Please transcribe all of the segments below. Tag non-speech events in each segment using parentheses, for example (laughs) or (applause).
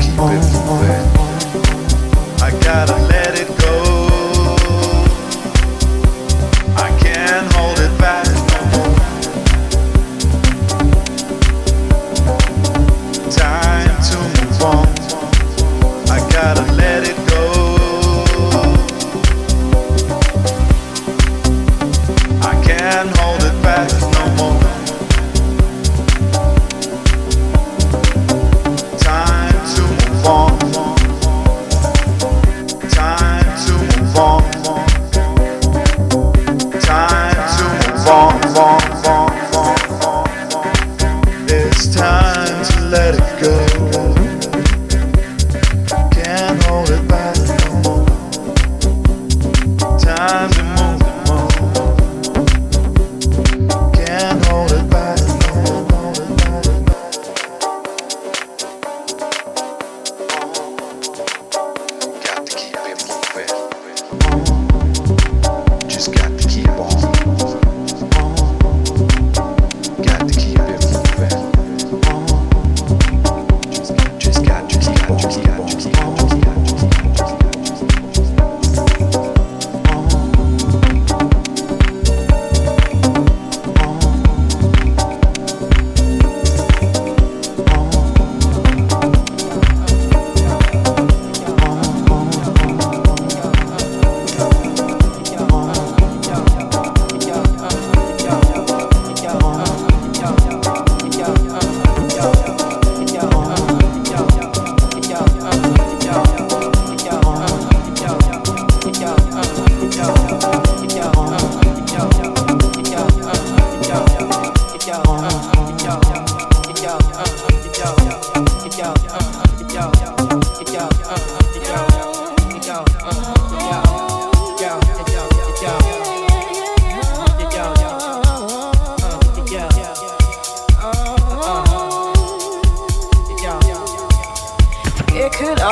keep it moving. I gotta let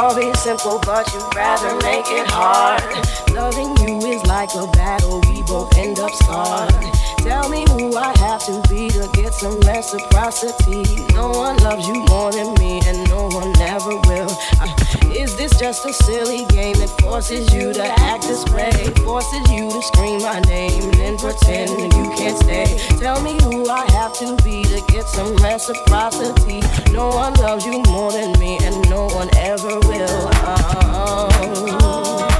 all be simple, but you'd rather make it hard. Loving you is like a battle, we both end up scarred. Tell me who I have to be to get some reciprocity. No one loves you more than me, and no one ever will. Uh, is this just a silly game that forces you to act this way? Forces you to scream my name and pretend you can't stay. Tell me who I have to be to get some reciprocity. No one loves you more than me, and no one ever will. Uh,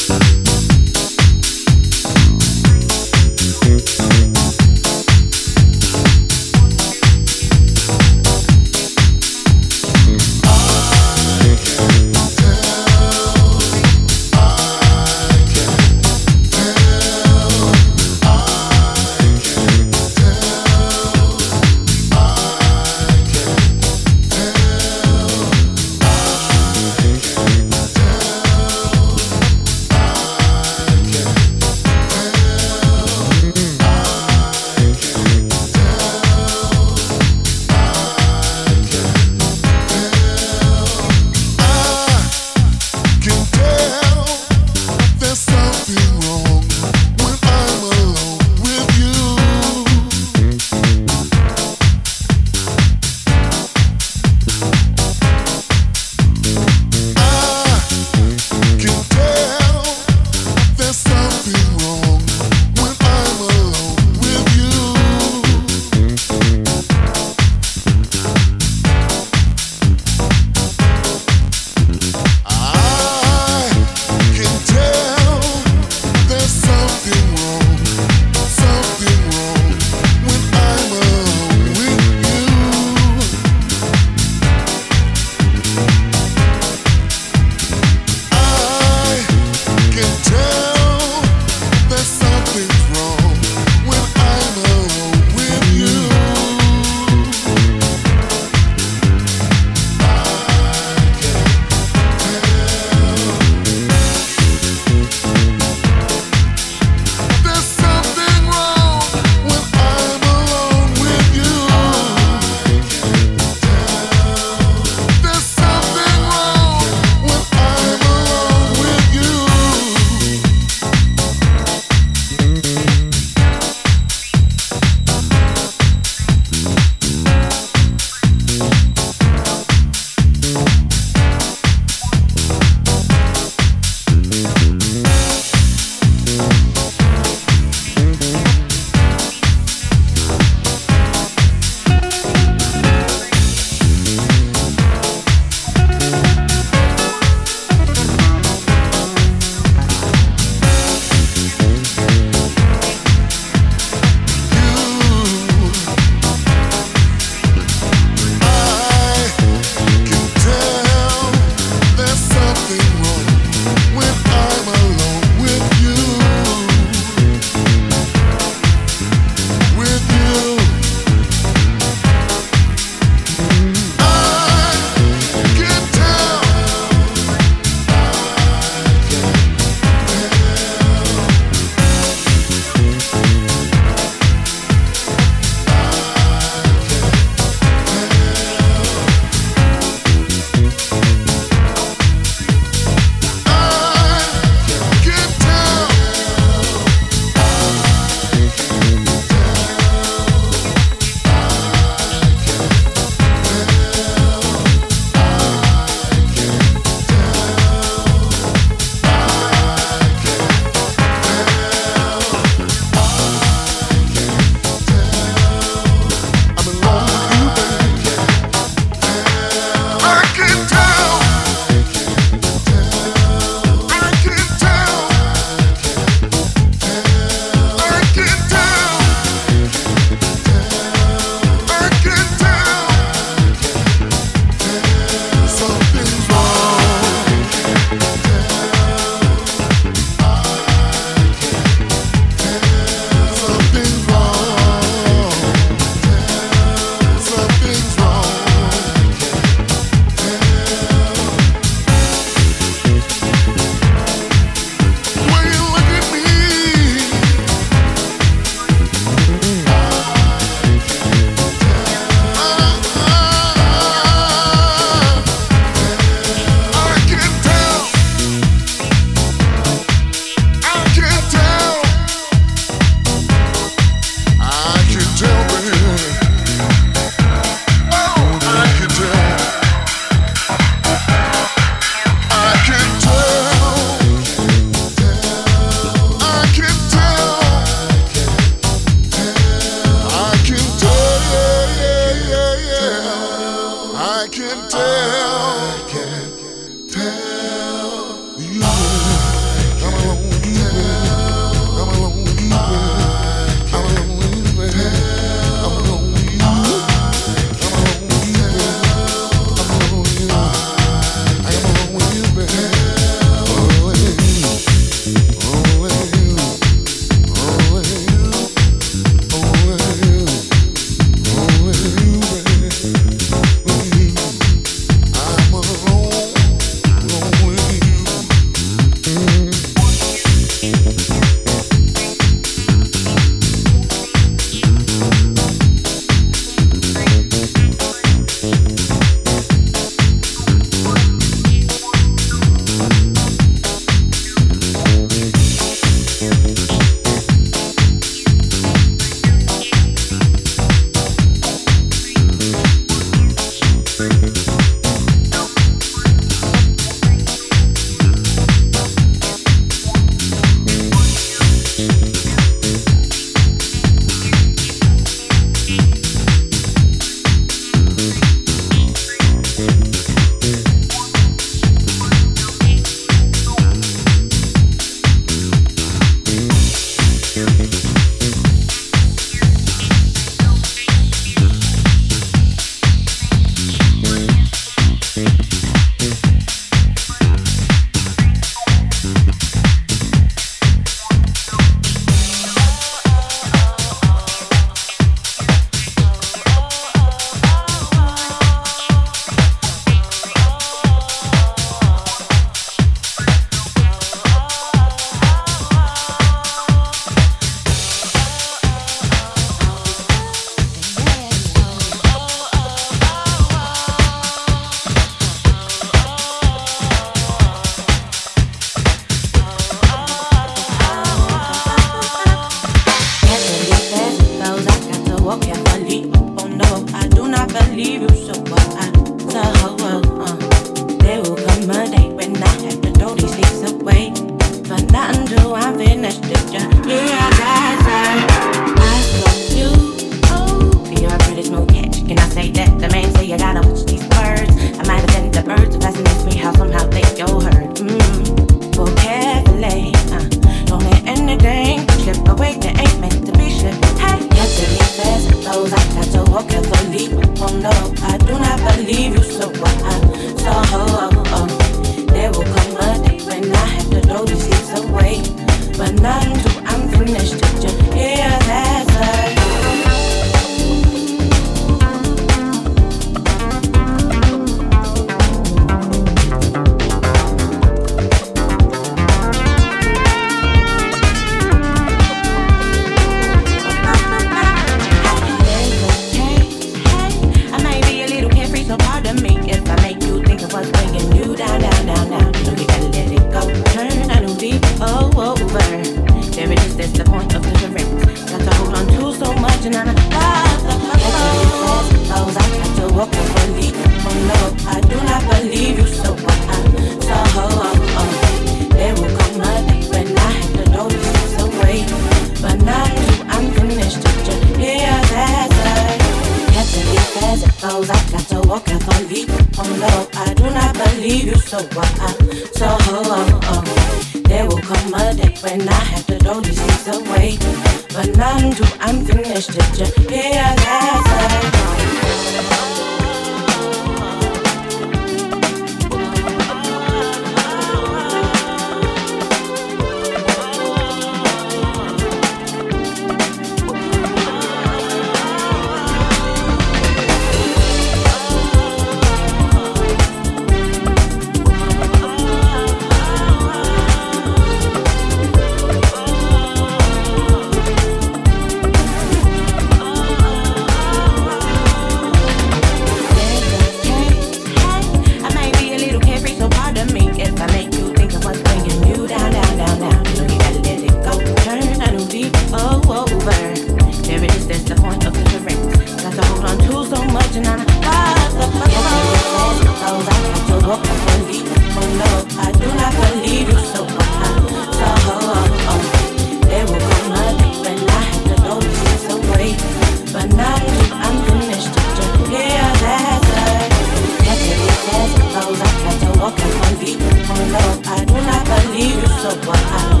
wild.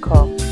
gmail.com.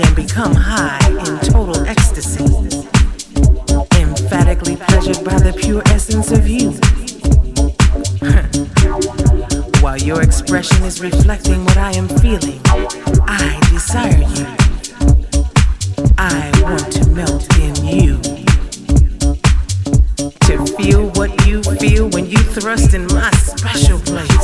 and become high in total ecstasy, emphatically pleasured by the pure essence of you. (laughs) While your expression is reflecting what I am feeling, I desire you. I want to melt in you. To feel what you feel when you thrust in my special place.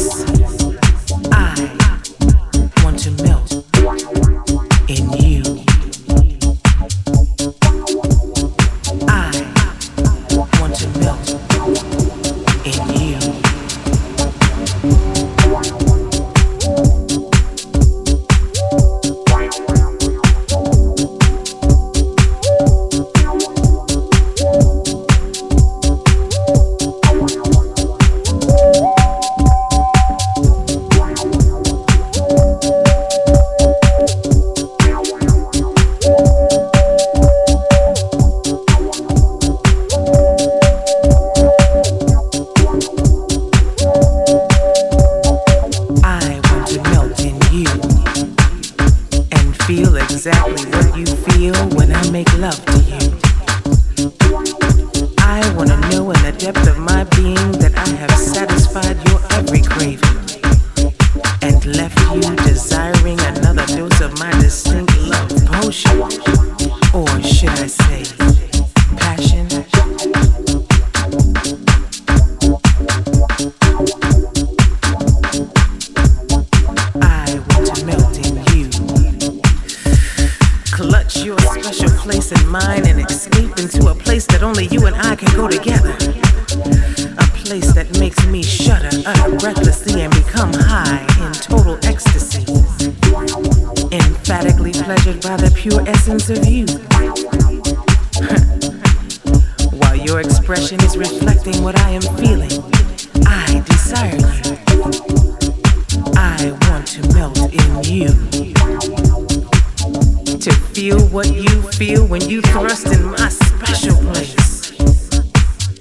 you when you thrust in my special place.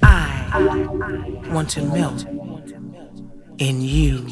I want to melt in you.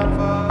Aimlessly,